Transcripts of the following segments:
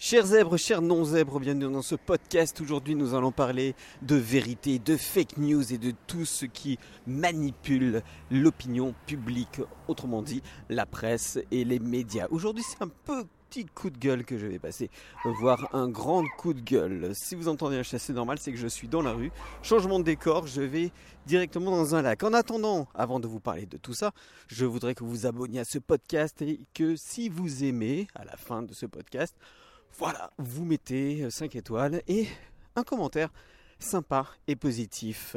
Chers zèbres, chers non-zèbres, bienvenue dans ce podcast. Aujourd'hui, nous allons parler de vérité, de fake news et de tout ce qui manipule l'opinion publique, autrement dit, la presse et les médias. Aujourd'hui, c'est un petit coup de gueule que je vais passer, voire un grand coup de gueule. Si vous entendez un chassé normal, c'est que je suis dans la rue. Changement de décor, je vais directement dans un lac. En attendant, avant de vous parler de tout ça, je voudrais que vous abonniez à ce podcast et que si vous aimez, à la fin de ce podcast, voilà, vous mettez 5 étoiles et un commentaire sympa et positif.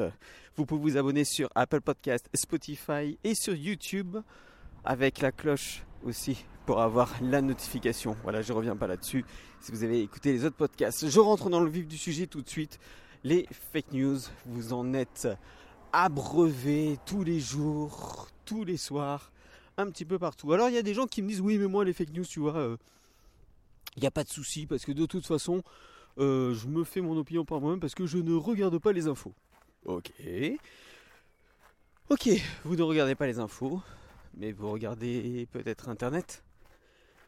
Vous pouvez vous abonner sur Apple Podcast, Spotify et sur YouTube avec la cloche aussi pour avoir la notification. Voilà, je reviens pas là-dessus. Si vous avez écouté les autres podcasts, je rentre dans le vif du sujet tout de suite. Les fake news, vous en êtes abreuvés tous les jours, tous les soirs, un petit peu partout. Alors il y a des gens qui me disent oui mais moi les fake news tu vois, euh, il n'y a pas de souci parce que de toute façon, euh, je me fais mon opinion par moi-même parce que je ne regarde pas les infos. Ok. Ok, vous ne regardez pas les infos, mais vous regardez peut-être Internet.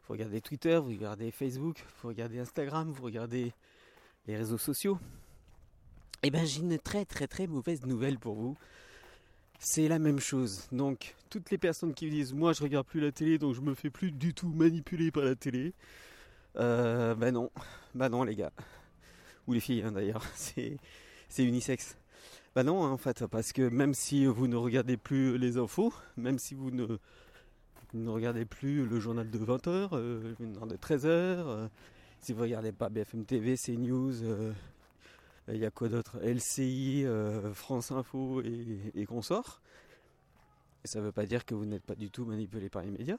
Vous regardez Twitter, vous regardez Facebook, vous regardez Instagram, vous regardez les réseaux sociaux. Eh bien, j'ai une très très très mauvaise nouvelle pour vous. C'est la même chose. Donc, toutes les personnes qui disent Moi, je regarde plus la télé, donc je me fais plus du tout manipuler par la télé. Euh, bah non, bah non les gars. Ou les filles hein, d'ailleurs, c'est, c'est unisexe. Bah non hein, en fait, parce que même si vous ne regardez plus les infos, même si vous ne, ne regardez plus le journal de 20h, euh, de 13h, euh, si vous ne regardez pas BFM TV, CNews, il y a quoi d'autre? LCI, France Info et, et consorts. Ça ne veut pas dire que vous n'êtes pas du tout manipulé par les médias.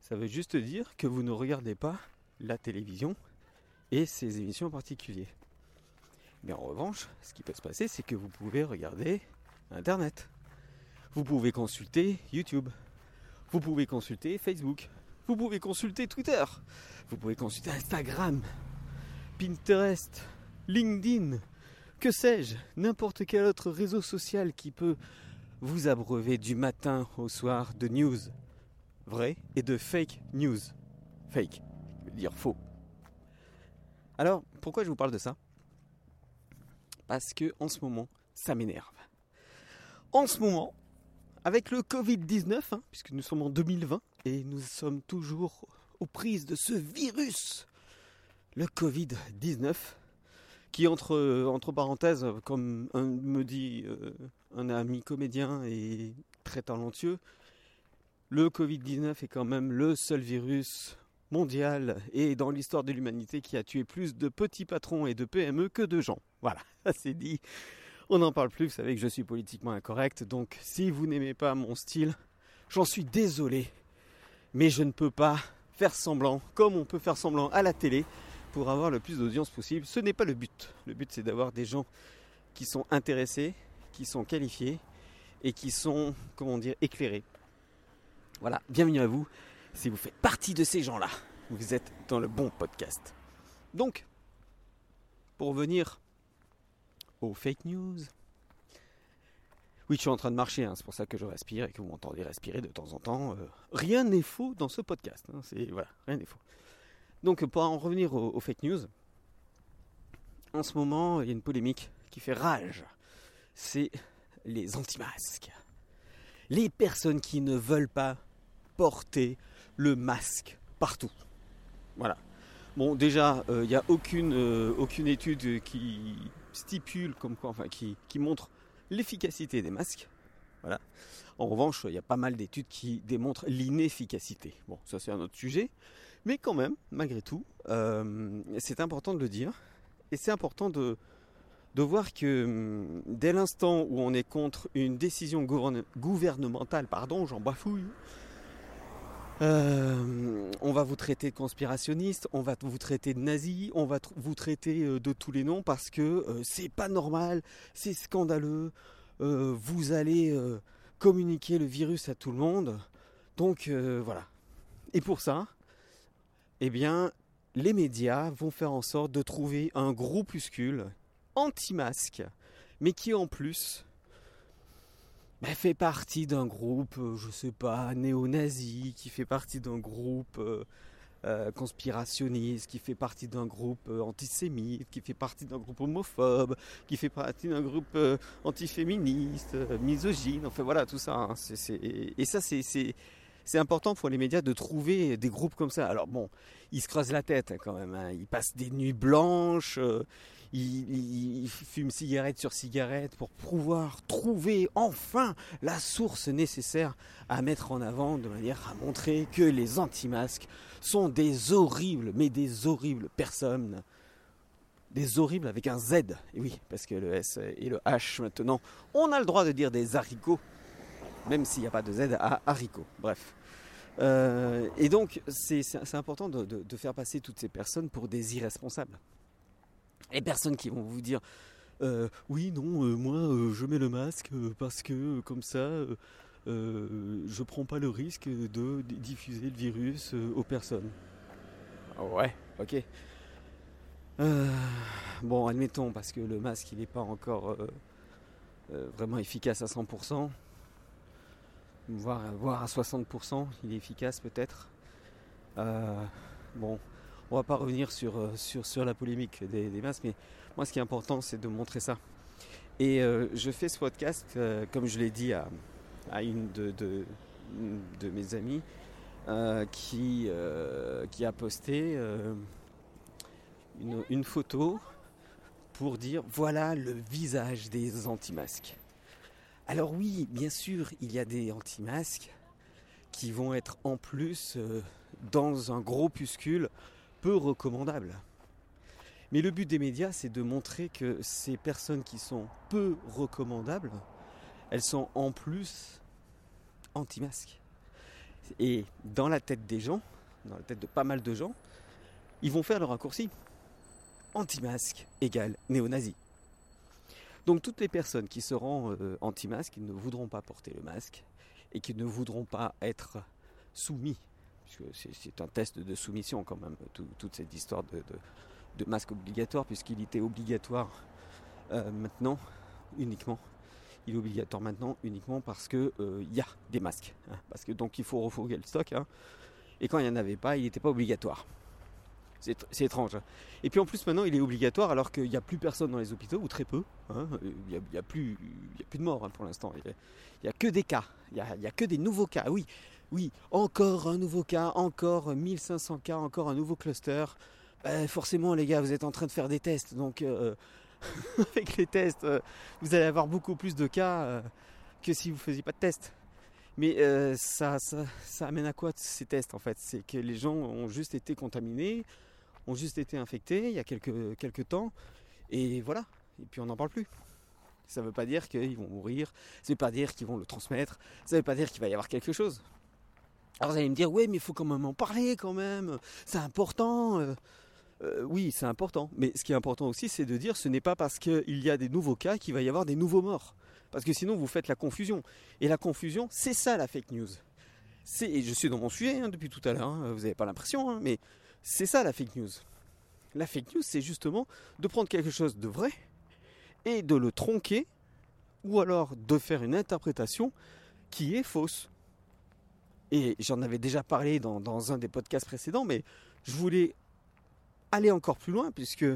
Ça veut juste dire que vous ne regardez pas la télévision et ses émissions en particulier. Mais en revanche, ce qui peut se passer, c'est que vous pouvez regarder Internet. Vous pouvez consulter YouTube. Vous pouvez consulter Facebook. Vous pouvez consulter Twitter. Vous pouvez consulter Instagram, Pinterest, LinkedIn, que sais-je, n'importe quel autre réseau social qui peut vous abreuver du matin au soir de news vraies et de fake news. Fake dire faux. Alors, pourquoi je vous parle de ça? Parce que en ce moment, ça m'énerve. En ce moment, avec le Covid-19, hein, puisque nous sommes en 2020 et nous sommes toujours aux prises de ce virus, le Covid-19, qui entre, entre parenthèses, comme me dit euh, un ami comédien et très talentueux, le Covid-19 est quand même le seul virus mondial et dans l'histoire de l'humanité qui a tué plus de petits patrons et de PME que de gens. Voilà, c'est dit. On n'en parle plus, vous savez que je suis politiquement incorrect, donc si vous n'aimez pas mon style, j'en suis désolé. Mais je ne peux pas faire semblant, comme on peut faire semblant à la télé, pour avoir le plus d'audience possible. Ce n'est pas le but. Le but c'est d'avoir des gens qui sont intéressés, qui sont qualifiés et qui sont, comment dire, éclairés. Voilà, bienvenue à vous si vous faites partie de ces gens-là, vous êtes dans le bon podcast. Donc, pour revenir aux fake news. Oui, je suis en train de marcher, hein, c'est pour ça que je respire et que vous m'entendez respirer de temps en temps. Euh, rien n'est faux dans ce podcast. Hein, voilà, rien n'est faux. Donc, pour en revenir aux fake news, en ce moment, il y a une polémique qui fait rage. C'est les anti-masques. Les personnes qui ne veulent pas porter le masque partout. Voilà. Bon, déjà, il euh, n'y a aucune, euh, aucune étude qui stipule, comme quoi, enfin, qui, qui montre l'efficacité des masques. Voilà. En revanche, il y a pas mal d'études qui démontrent l'inefficacité. Bon, ça c'est un autre sujet. Mais quand même, malgré tout, euh, c'est important de le dire. Et c'est important de, de voir que hum, dès l'instant où on est contre une décision gouvernementale, pardon, j'en bafouille, euh, on va vous traiter de conspirationniste, on va vous traiter de nazi, on va vous traiter euh, de tous les noms parce que euh, c'est pas normal, c'est scandaleux, vous allez communiquer le virus à tout le monde. Donc voilà. Et pour ça, eh bien, les médias vont faire en sorte de trouver un groupuscule anti-masque, mais qui en plus fait partie d'un groupe, euh, je sais pas, néo-nazi, qui fait partie d'un groupe euh, euh, conspirationniste, qui fait partie d'un groupe antisémite, qui fait partie d'un groupe homophobe, qui fait partie d'un groupe antiféministe, misogyne, enfin voilà, tout ça. Hein. Et ça, c'est important pour les médias de trouver des groupes comme ça. Alors bon, ils se creusent la tête hein, quand même, hein. ils passent des nuits blanches, il, fume cigarette sur cigarette pour pouvoir trouver enfin la source nécessaire à mettre en avant de manière à montrer que les anti-masques sont des horribles, mais des horribles personnes. Des horribles avec un Z. Et oui, parce que le S et le H maintenant, on a le droit de dire des haricots, même s'il n'y a pas de Z à haricots. Bref. Euh, et donc, c'est important de faire passer toutes ces personnes pour des irresponsables. Les personnes qui vont vous dire euh, oui, non, euh, moi euh, je mets le masque parce que comme ça je prends pas le risque de diffuser le virus aux personnes. Ouais, ok. bon, admettons, parce que le masque il n'est pas encore vraiment efficace à 100%, voire, voire à 60%, il est efficace peut-être. bon, on va pas revenir sur, euh, sur, sur la polémique des, masques, mais moi ce qui est important c'est de montrer ça. Et euh, je fais ce podcast, euh, comme je l'ai dit à, une de, de, mes amies, qui, qui a posté une, une, photo pour dire voilà le visage des anti-masques. Alors oui, bien sûr, il y a des anti-masques qui vont être en plus dans un groupuscule peu recommandable. Mais le but des médias, c'est de montrer que ces personnes qui sont peu recommandables, elles sont en plus anti-masques. Et dans la tête des gens, dans la tête de pas mal de gens, ils vont faire le raccourci. Anti-masque égale néo-nazi. Donc toutes les personnes qui seront euh, anti-masques, qui ne voudront pas porter le masque et qui ne voudront pas être soumis c'est un test de soumission quand même, toute cette histoire de, masque obligatoire, puisqu'il était obligatoire euh, maintenant uniquement. Il est obligatoire maintenant uniquement parce qu'il euh, y a des masques. Hein. parce que donc il faut refourguer le stock. Hein. et quand il n'y en avait pas, il n'était pas obligatoire. C'est étrange. Hein. Et puis en plus maintenant il est obligatoire alors qu'il n'y a plus personne dans les hôpitaux, ou très peu. Il n'y a, plus, de morts pour l'instant. Il n'y a, que des cas. Il n'y a, que des nouveaux cas. Oui, oui, encore un nouveau cas, encore 1500 cas, encore un nouveau cluster. Ben, forcément, les gars, vous êtes en train de faire des tests. Donc, euh, avec les tests, euh, vous allez avoir beaucoup plus de cas euh, que si vous ne faisiez pas de tests. Mais ça, ça, amène à quoi ces tests en fait? C'est que les gens ont juste été contaminés, ont juste été infectés il y a quelques, quelques temps, et voilà. Et puis on n'en parle plus. Ça ne veut pas dire qu'ils vont mourir, ça ne veut pas dire qu'ils vont le transmettre, ça ne veut pas dire qu'il va y avoir quelque chose. Alors vous allez me dire, oui, mais il faut quand même en parler quand même, c'est important. Euh, euh, oui, c'est important. Mais ce qui est important aussi, c'est de dire, ce n'est pas parce qu'il y a des nouveaux cas qu'il va y avoir des nouveaux morts. Parce que sinon, vous faites la confusion. Et la confusion, c'est ça la fake news. Et je suis dans mon sujet hein, depuis tout à l'heure, hein, vous n'avez pas l'impression, hein, mais c'est ça la fake news. La fake news, c'est justement de prendre quelque chose de vrai et de le tronquer, ou alors de faire une interprétation qui est fausse. Et j'en avais déjà parlé dans, un des podcasts précédents, mais je voulais aller encore plus loin, puisque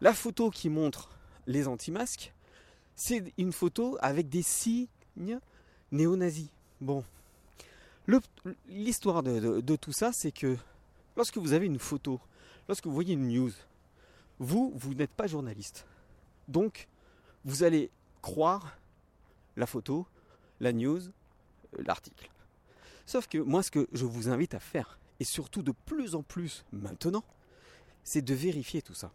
la photo qui montre les anti-masques, c'est une photo avec des signes néo-nazis. Bon, l'histoire de, tout ça, c'est que lorsque vous avez une photo, lorsque vous voyez une news, vous, vous n'êtes pas journaliste. Donc, vous allez croire la photo, la news, l'article. Sauf que moi, ce que je vous invite à faire, et surtout de plus en plus maintenant, c'est de vérifier tout ça.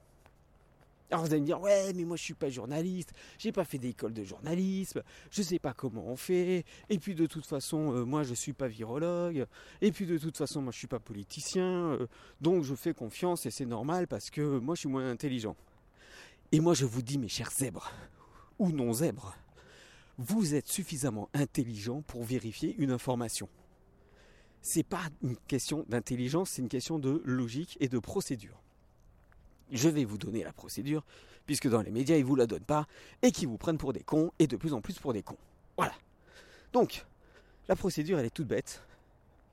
Alors vous allez me dire, ouais, mais moi je suis pas journaliste, j'ai pas fait d'école de journalisme, je sais pas comment on fait, et puis de toute façon, euh, moi je suis pas virologue, et puis de toute façon, moi je suis pas politicien, euh, donc je fais confiance et c'est normal parce que moi je suis moins intelligent. Et moi je vous dis, mes chers zèbres, ou non zèbres, vous êtes suffisamment intelligent pour vérifier une information c'est pas une question d'intelligence, c'est une question de logique et de procédure. Je vais vous donner la procédure, puisque dans les médias, ils vous la donnent pas, et qu'ils vous prennent pour des cons, et de plus en plus pour des cons. Voilà. Donc, la procédure, elle est toute bête.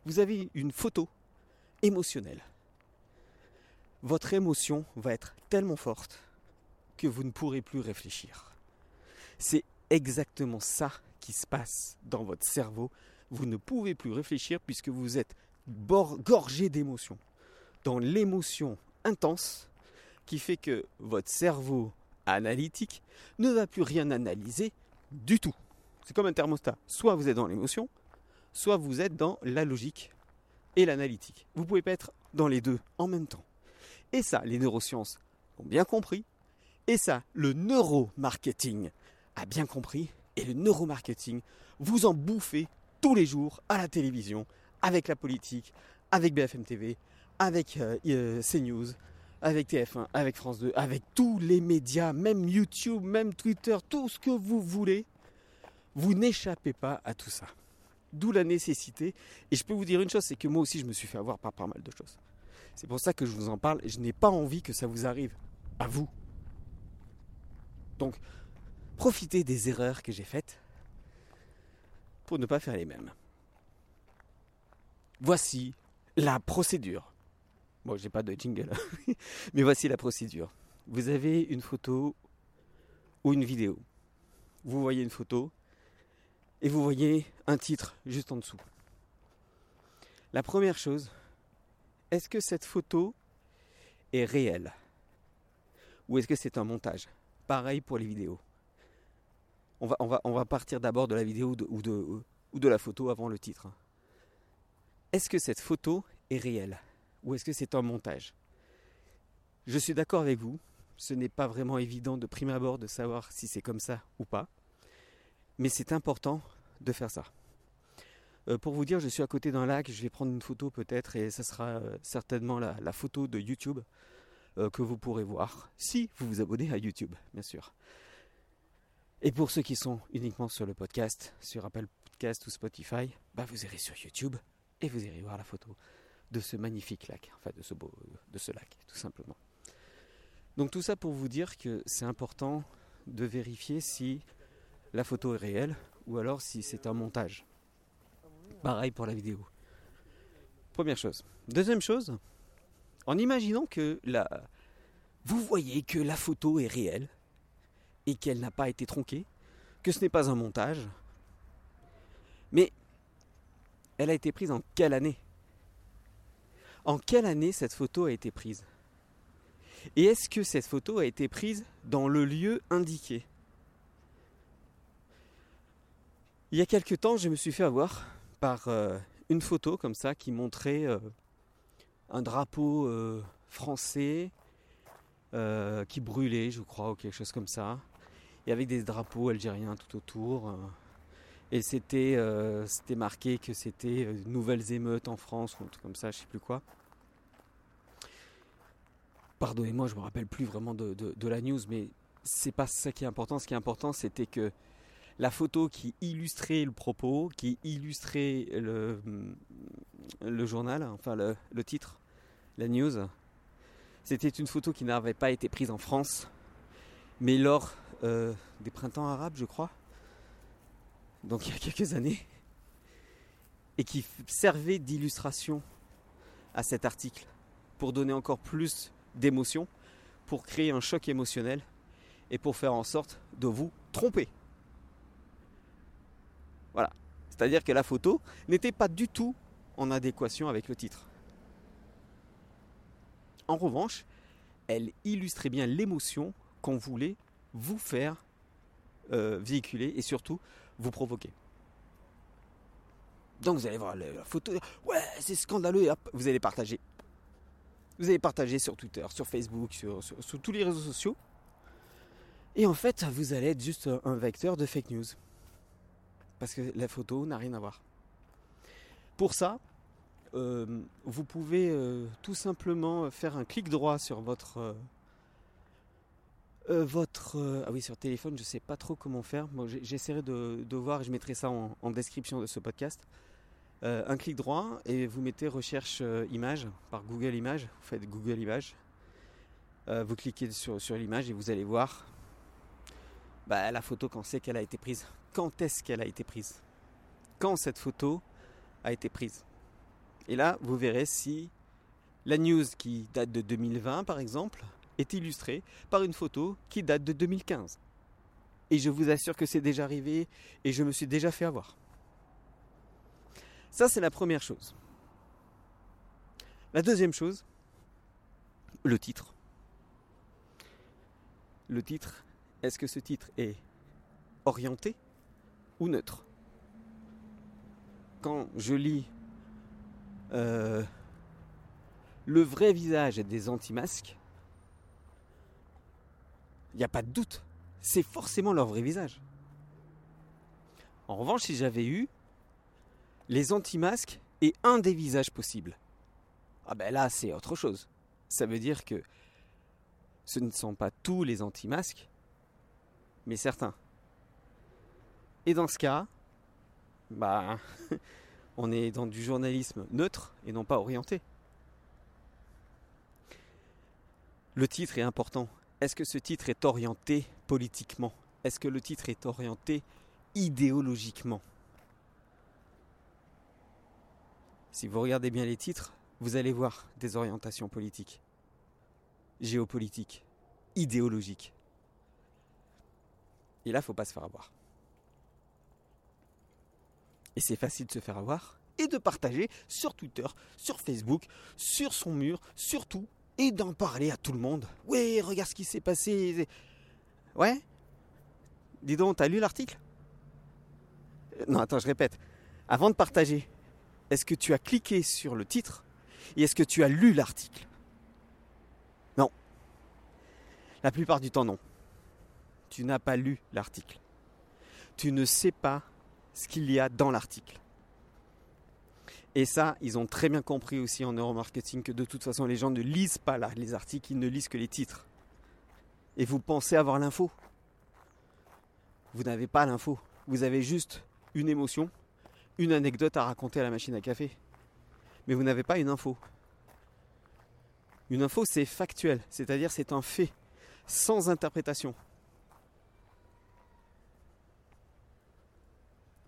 Vous avez une photo émotionnelle votre émotion va être tellement forte que vous ne pourrez plus réfléchir. C'est exactement ça qui se passe dans votre cerveau. Vous ne pouvez plus réfléchir puisque vous êtes gorgé d'émotions. Dans l'émotion intense qui fait que votre cerveau analytique ne va plus rien analyser du tout. C'est comme un thermostat. Soit vous êtes dans l'émotion, soit vous êtes dans la logique et l'analytique. Vous ne pouvez pas être dans les deux en même temps. Et ça, les neurosciences ont bien compris. Et ça, le neuromarketing a bien compris. Et le neuromarketing, vous en bouffez tous les jours à la télévision, avec la politique, avec BFM TV, avec euh, euh, CNews, avec TF1, avec France 2, avec tous les médias, même YouTube, même Twitter, tout ce que vous voulez. Vous n'échappez pas à tout ça. D'où la nécessité. Et je peux vous dire une chose, c'est que moi aussi je me suis fait avoir par pas mal de choses. C'est pour ça que je vous en parle je n'ai pas envie que ça vous arrive à vous. Donc, profitez des erreurs que j'ai faites pour ne pas faire les mêmes. Voici la procédure. Bon, j'ai pas de jingle, mais voici la procédure. Vous avez une photo ou une vidéo. Vous voyez une photo et vous voyez un titre juste en dessous. La première chose, est-ce que cette photo est réelle? Ou est-ce que c'est un montage? Pareil pour les vidéos. On va, on va, on va partir d'abord de la vidéo ou, de, ou de la photo avant le titre. Est-ce que cette photo est réelle? Ou est-ce que c'est un montage? Je suis d'accord avec vous, ce n'est pas vraiment évident de prime abord de savoir si c'est comme ça ou pas. Mais c'est important de faire ça. Euh, pour vous dire, je suis à côté d'un lac, je vais prendre une photo peut-être et ce sera euh, certainement la, photo de YouTube euh, que vous pourrez voir si vous vous abonnez à YouTube, bien sûr. Et pour ceux qui sont uniquement sur le podcast, sur Apple Podcast ou Spotify, bah vous irez sur YouTube et vous irez voir la photo de ce magnifique lac, enfin de ce beau, de ce lac, tout simplement. Donc tout ça pour vous dire que c'est important de vérifier si la photo est réelle ou alors si c'est un montage. Pareil pour la vidéo. Première chose. Deuxième chose, en imaginant que la... vous voyez que la photo est réelle et qu'elle n'a pas été tronquée, que ce n'est pas un montage, mais elle a été prise en quelle année? En quelle année cette photo a été prise? Et est-ce que cette photo a été prise dans le lieu indiqué? Il y a quelques temps, je me suis fait avoir par euh, une photo comme ça qui montrait euh, un drapeau euh, français qui brûlait, je crois, ou quelque chose comme ça. Et avec des drapeaux algériens tout autour. Et c'était c'était marqué que c'était nouvelles émeutes en France ou un truc comme ça, je sais plus quoi. Pardonnez-moi, je me rappelle plus vraiment de, de la news, mais c'est pas ça qui est important. Ce qui est important, c'était que la photo qui illustrait le propos, qui illustrait le, le journal, enfin le, titre, la news. C'était une photo qui n'avait pas été prise en France, mais lors euh, des printemps arabes, je crois, donc il y a quelques années, et qui servait d'illustration à cet article pour donner encore plus d'émotion, pour créer un choc émotionnel et pour faire en sorte de vous tromper. Voilà. C'est-à-dire que la photo n'était pas du tout en adéquation avec le titre. En revanche, elle illustrait bien l'émotion qu'on voulait vous faire euh, véhiculer et surtout vous provoquer. Donc vous allez voir la photo, ouais c'est scandaleux et hop, vous allez partager. Vous allez partager sur Twitter, sur Facebook, sur, tous les réseaux sociaux. Et en fait, vous allez être juste un vecteur de fake news parce que la photo n'a rien à voir. Pour ça, euh, vous pouvez euh, tout simplement faire un clic droit sur votre euh, votre ah oui sur téléphone je sais pas trop comment faire. J'essaierai de, voir je mettrai ça en, description de ce podcast. Un clic droit et vous mettez recherche image par Google Images. Vous faites Google Images. Vous cliquez sur, sur l'image et vous allez voir bah, la photo quand c'est qu'elle a été prise. Quand est-ce qu'elle a été prise? Quand cette photo a été prise? Et là, vous verrez si La news qui date de 2020 par exemple est illustrée par une photo qui date de 2015. Et je vous assure que c'est déjà arrivé et je me suis déjà fait avoir. Ça c'est la première chose. La deuxième chose, le titre. Le titre, est-ce que ce titre est orienté ou neutre? Quand je lis euh, le vrai visage des anti-masques, il n'y a pas de doute, c'est forcément leur vrai visage. En revanche, si j'avais eu les anti-masques et un des visages possibles, ah ben là c'est autre chose. Ça veut dire que ce ne sont pas tous les anti-masques, mais certains. Et dans ce cas, bah, on est dans du journalisme neutre et non pas orienté. Le titre est important. Est-ce que ce titre est orienté politiquement? Est-ce que le titre est orienté idéologiquement? Si vous regardez bien les titres, vous allez voir des orientations politiques, géopolitiques, idéologiques. Et là, il ne faut pas se faire avoir. Et c'est facile de se faire avoir et de partager sur Twitter, sur Facebook, sur son mur, surtout, et d'en parler à tout le monde. Ouais, regarde ce qui s'est passé. Ouais Dis donc, t'as lu l'article? Non, attends, je répète. Avant de partager, est-ce que tu as cliqué sur le titre et est-ce que tu as lu l'article? Non. La plupart du temps, non. Tu n'as pas lu l'article. Tu ne sais pas ce qu'il y a dans l'article. Et ça, ils ont très bien compris aussi en neuromarketing que de toute façon, les gens ne lisent pas les articles, ils ne lisent que les titres. Et vous pensez avoir l'info. Vous n'avez pas l'info. Vous avez juste une émotion, une anecdote à raconter à la machine à café mais vous n'avez pas une info. Une info, c'est factuel, c'est-à-dire c'est un fait, sans interprétation.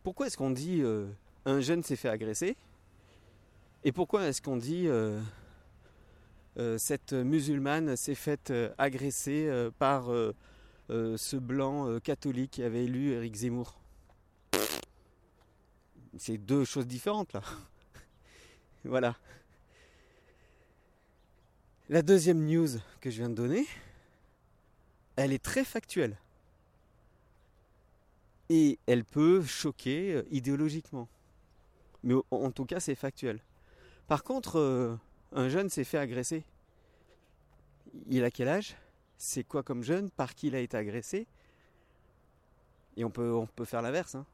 Pourquoi est-ce qu'on dit euh, un jeune s'est fait agresser Et pourquoi est-ce qu'on dit euh, euh, cette musulmane s'est faite agresser par ce blanc catholique qui avait élu Eric Zemmour? C'est deux choses différentes là. Voilà. La deuxième news que je viens de donner, elle est très factuelle. Et elle peut choquer euh, idéologiquement. Mais en tout cas, c'est factuel. Par contre, euh, un jeune s'est fait agresser. Il a quel âge? C'est quoi comme jeune? Par qui il a été agressé? Et on peut, faire l'inverse. Hein.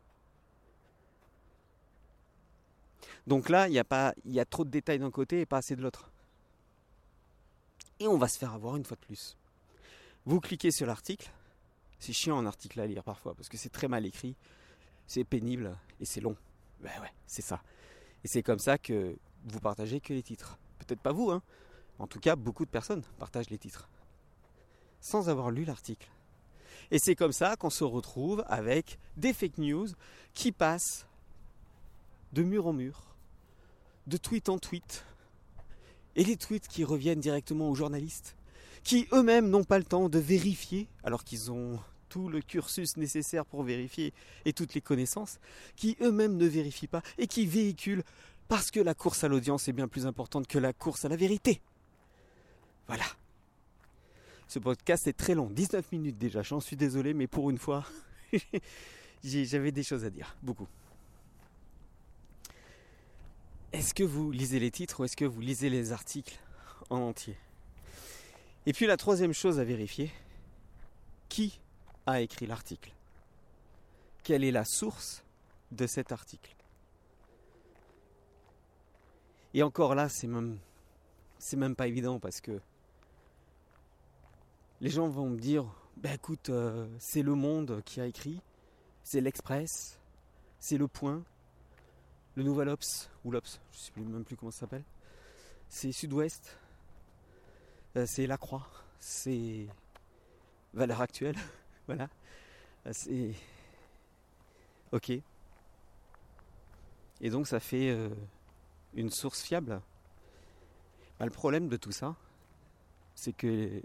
Donc là, il y, a y a trop de détails d'un côté et pas assez de l'autre. Et on va se faire avoir une fois de plus. Vous cliquez sur l'article. C'est chiant un article à lire parfois parce que c'est très mal écrit, c'est pénible et c'est long. Ben ouais, c'est ça. Et c'est comme ça que vous partagez que les titres. Peut-être pas vous, hein. En tout cas, beaucoup de personnes partagent les titres. Sans avoir lu l'article. Et c'est comme ça qu'on se retrouve avec des fake news qui passent de mur en mur, de tweet en tweet, et les tweets qui reviennent directement aux journalistes, qui eux-mêmes n'ont pas le temps de vérifier, alors qu'ils ont tout le cursus nécessaire pour vérifier et toutes les connaissances, qui eux-mêmes ne vérifient pas et qui véhiculent parce que la course à l'audience est bien plus importante que la course à la vérité. Voilà. Ce podcast est très long, 19 minutes déjà, j'en suis désolé, mais pour une fois, j'avais des choses à dire, beaucoup. Est-ce que vous lisez les titres ou est-ce que vous lisez les articles en entier? Et puis la troisième chose à vérifier, qui a écrit l'article? Quelle est la source de cet article? Et encore là, c'est même, c'est même pas évident parce que les gens vont me dire, ben écoute, euh, c'est Le Monde qui a écrit, c'est l'Express, c'est Le Point, le Nouvel Ops, ou l'Ops, je sais même plus comment ça s'appelle. C'est Sud-Ouest, euh, c'est La Croix, c'est Valeur Actuelle, voilà. Euh, c'est. Ok. Et donc ça fait une source fiable. Bah, le problème de tout ça, c'est que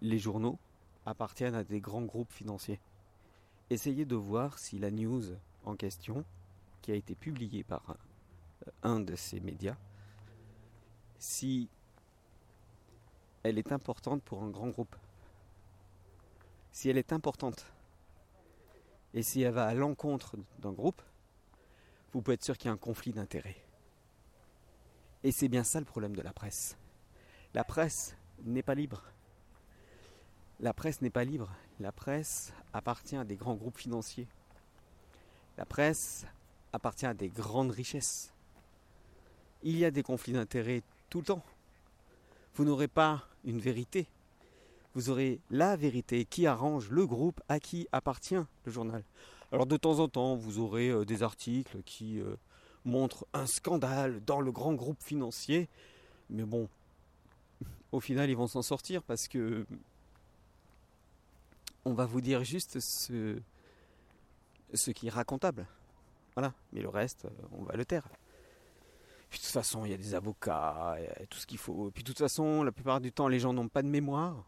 les journaux appartiennent à des grands groupes financiers. Essayez de voir si la news en question, qui a été publiée par un de ces médias, si elle est importante pour un grand groupe. Si elle est importante et si elle va à l'encontre d'un groupe, vous pouvez être sûr qu'il y a un conflit d'intérêts. Et c'est bien ça le problème de la presse. La presse n'est pas libre. La presse n'est pas libre. La presse appartient à des grands groupes financiers. La presse appartient à des grandes richesses. Il y a des conflits d'intérêts tout le temps. Vous n'aurez pas une vérité. Vous aurez la vérité qui arrange le groupe à qui appartient le journal. Alors de temps en temps, vous aurez euh, des articles qui euh, montrent un scandale dans le grand groupe financier. Mais bon, au final, ils vont s'en sortir parce que on va vous dire juste ce, ce qui est racontable. Voilà, mais le reste, on va le taire. Puis de toute façon, il y a des avocats, et tout ce qu'il faut. Puis de toute façon, la plupart du temps, les gens n'ont pas de mémoire.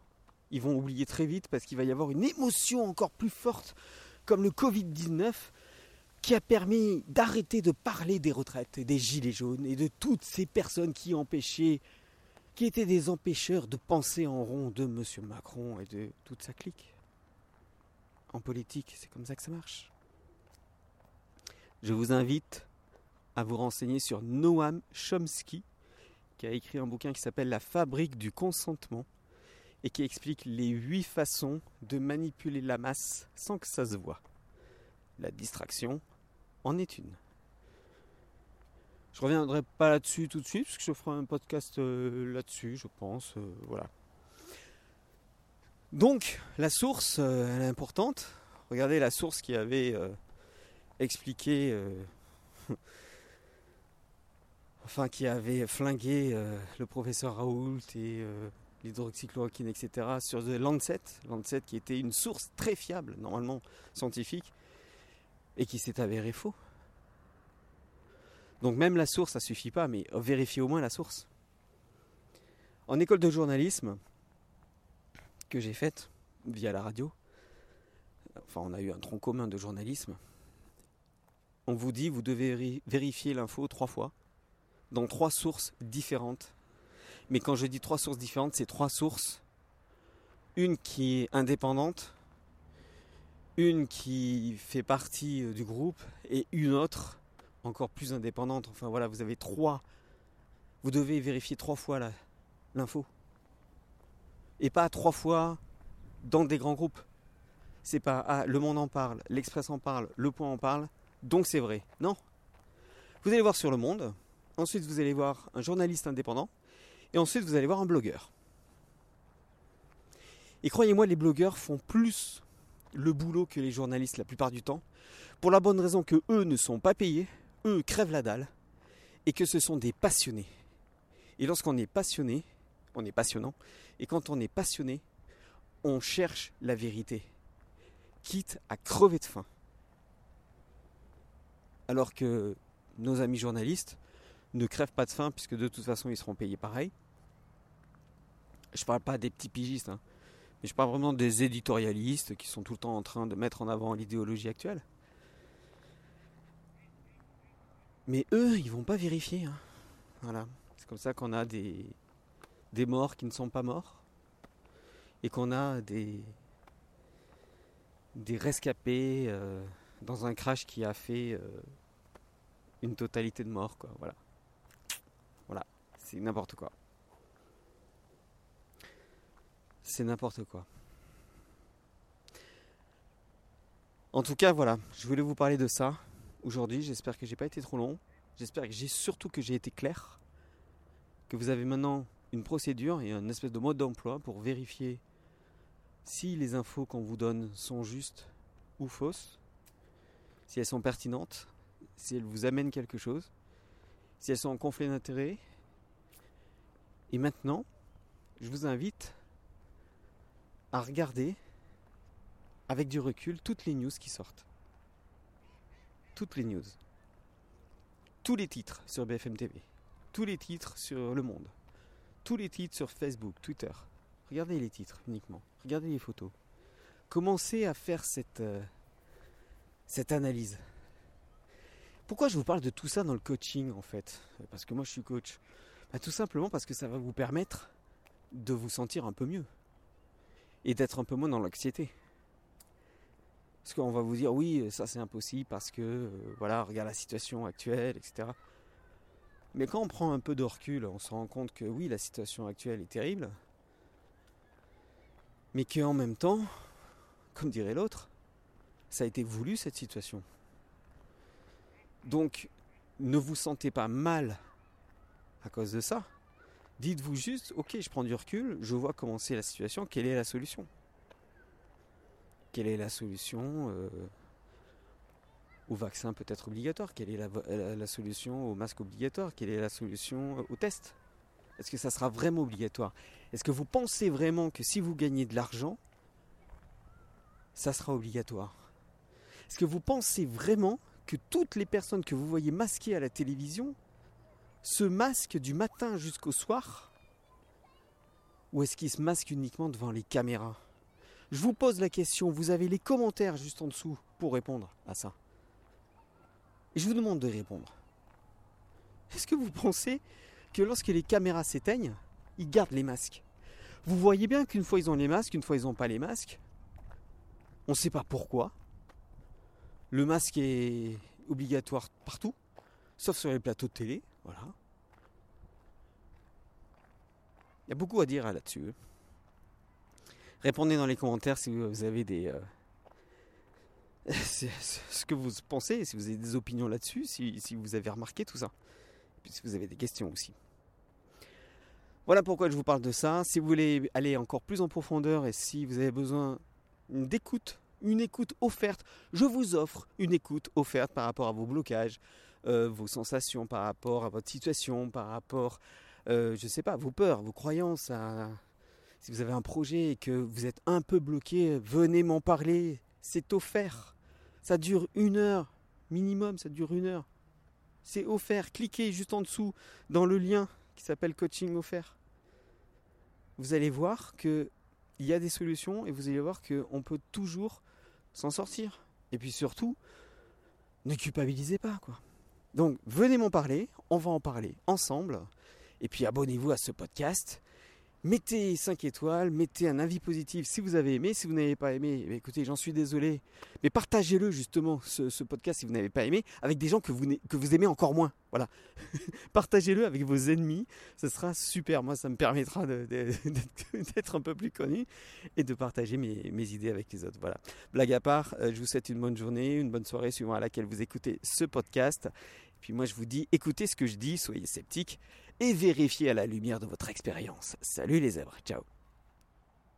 Ils vont oublier très vite parce qu'il va y avoir une émotion encore plus forte, comme le Covid-19, qui a permis d'arrêter de parler des retraites, des gilets jaunes et de toutes ces personnes qui empêchaient, qui étaient des empêcheurs de penser en rond de M. Macron et de toute sa clique. En politique, c'est comme ça que ça marche. Je vous invite à vous renseigner sur Noam Chomsky, qui a écrit un bouquin qui s'appelle La fabrique du consentement et qui explique les huit façons de manipuler la masse sans que ça se voit. La distraction en est une. Je reviendrai pas là-dessus tout de suite, parce que je ferai un podcast euh, là-dessus, je pense. Euh, voilà. Donc, la source, euh, elle est importante. Regardez la source qui avait expliqué enfin qui avait flingué le professeur Raoult et l'hydroxychloroquine, etc., sur The Lancet, Lancet qui était une source très fiable, normalement scientifique, et qui s'est avéré faux. Donc même la source, ça suffit pas, mais vérifiez au moins la source. En école de journalisme, que j'ai faite via la radio, enfin on a eu un tronc commun de journalisme, on vous dit vous devez vérifier l'info trois fois dans trois sources différentes. Mais quand je dis trois sources différentes, c'est trois sources. Une qui est indépendante, une qui fait partie euh, du groupe et une autre encore plus indépendante. Enfin voilà, vous avez trois. Vous devez vérifier trois fois l'info. Et pas trois fois dans des grands groupes. C'est pas ah, le monde en parle, l'Express en parle, le Point en parle, donc c'est vrai. Non. Vous allez voir sur le monde, Ensuite, vous allez voir un journaliste indépendant. Et ensuite, vous allez voir un blogueur. Et croyez-moi, les blogueurs font plus le boulot que les journalistes la plupart du temps. Pour la bonne raison que eux ne sont pas payés, eux crèvent la dalle. Et que ce sont des passionnés. Et lorsqu'on est passionné, on est passionnant. Et quand on est passionné, on cherche la vérité. Quitte à crever de faim. Alors que nos amis journalistes, ne crèvent pas de faim puisque de toute façon ils seront payés pareil. Je parle pas des petits pigistes, hein, mais je parle vraiment des éditorialistes qui sont tout le temps en train de mettre en avant l'idéologie actuelle. Mais eux, ils vont pas vérifier. Hein. Voilà. C'est comme ça qu'on a des, des morts qui ne sont pas morts. Et qu'on a des, des rescapés euh, dans un crash qui a fait euh, une totalité de morts. Quoi. Voilà. C'est n'importe quoi. C'est n'importe quoi. En tout cas, voilà, je voulais vous parler de ça aujourd'hui. J'espère que j'ai pas été trop long. J'espère que j'ai surtout que j'ai été clair. Que vous avez maintenant une procédure et un espèce de mode d'emploi pour vérifier si les infos qu'on vous donne sont justes ou fausses, si elles sont pertinentes, si elles vous amènent quelque chose, si elles sont en conflit d'intérêts et maintenant, je vous invite à regarder avec du recul toutes les news qui sortent. Toutes les news. Tous les titres sur BFM TV. Tous les titres sur Le Monde. tous les titres sur Facebook, Twitter. Regardez les titres uniquement. Regardez les photos. Commencez à faire cette, euh, analyse. Pourquoi je vous parle de tout ça dans le coaching en fait? Parce que moi je suis coach. Bah, tout simplement parce que ça va vous permettre de vous sentir un peu mieux. Et d'être un peu moins dans l'anxiété. Parce qu'on va vous dire oui, ça c'est impossible parce que euh, voilà, regarde la situation actuelle, etc. Mais quand on prend un peu de recul, on se rend compte que oui, la situation actuelle est terrible, mais qu'en même temps, comme dirait l'autre, ça a été voulu cette situation. Donc, ne vous sentez pas mal à cause de ça. Dites-vous juste, ok, je prends du recul, je vois comment c'est la situation, quelle est la solution. Quelle est la solution euh, au vaccin peut-être obligatoire Quelle est la, la, solution au masque obligatoire Quelle est la solution au test? Est-ce que ça sera vraiment obligatoire? Est-ce que vous pensez vraiment que si vous gagnez de l'argent, ça sera obligatoire? Est-ce que vous pensez vraiment que toutes les personnes que vous voyez masquées à la télévision se masquent du matin jusqu'au soir Ou est-ce qu'ils se masquent uniquement devant les caméras? Je vous pose la question, vous avez les commentaires juste en dessous pour répondre à ça. Et je vous demande de répondre. Est-ce que vous pensez que lorsque les caméras s'éteignent, ils gardent les masques? Vous voyez bien qu'une fois ils ont les masques, une fois ils n'ont pas les masques. On ne sait pas pourquoi. Le masque est obligatoire partout, sauf sur les plateaux de télé. Voilà. Il y a beaucoup à dire là-dessus. Répondez dans les commentaires si vous avez des. Euh, ce que vous pensez, si vous avez des opinions là-dessus, si, si, vous avez remarqué tout ça. Et puis si vous avez des questions aussi. Voilà pourquoi je vous parle de ça. Si vous voulez aller encore plus en profondeur et si vous avez besoin d'écoute une écoute offerte. Je vous offre une écoute offerte par rapport à vos blocages, euh, vos sensations, par rapport à votre situation, par rapport, euh, je ne sais pas, vos peurs, vos croyances. Si vous avez un projet et que vous êtes un peu bloqué, venez m'en parler. C'est offert. Ça dure une heure minimum, ça dure une heure. C'est offert. Cliquez juste en dessous dans le lien qui s'appelle coaching offert. Vous allez voir que il y a des solutions et vous allez voir qu'on peut toujours s'en sortir. Et puis surtout, ne culpabilisez pas quoi. Donc venez m'en parler, on va en parler ensemble. Et puis abonnez-vous à ce podcast mettez 5 étoiles, mettez un avis positif si vous avez aimé. Si vous n'avez pas aimé, eh écoutez, j'en suis désolé. Mais partagez-le justement, ce, podcast, si vous n'avez pas aimé, avec des gens que vous, que vous aimez encore moins. Voilà. partagez-le avec vos ennemis. Ce sera super. Moi, ça me permettra d'être un peu plus connu et de partager mes, idées avec les autres. Voilà. Blague à part, euh, je vous souhaite une bonne journée, une bonne soirée suivant à laquelle vous écoutez ce podcast. Et puis moi, je vous dis, écoutez ce que je dis, soyez sceptiques et vérifiez à la lumière de votre expérience. Salut les zèbres, ciao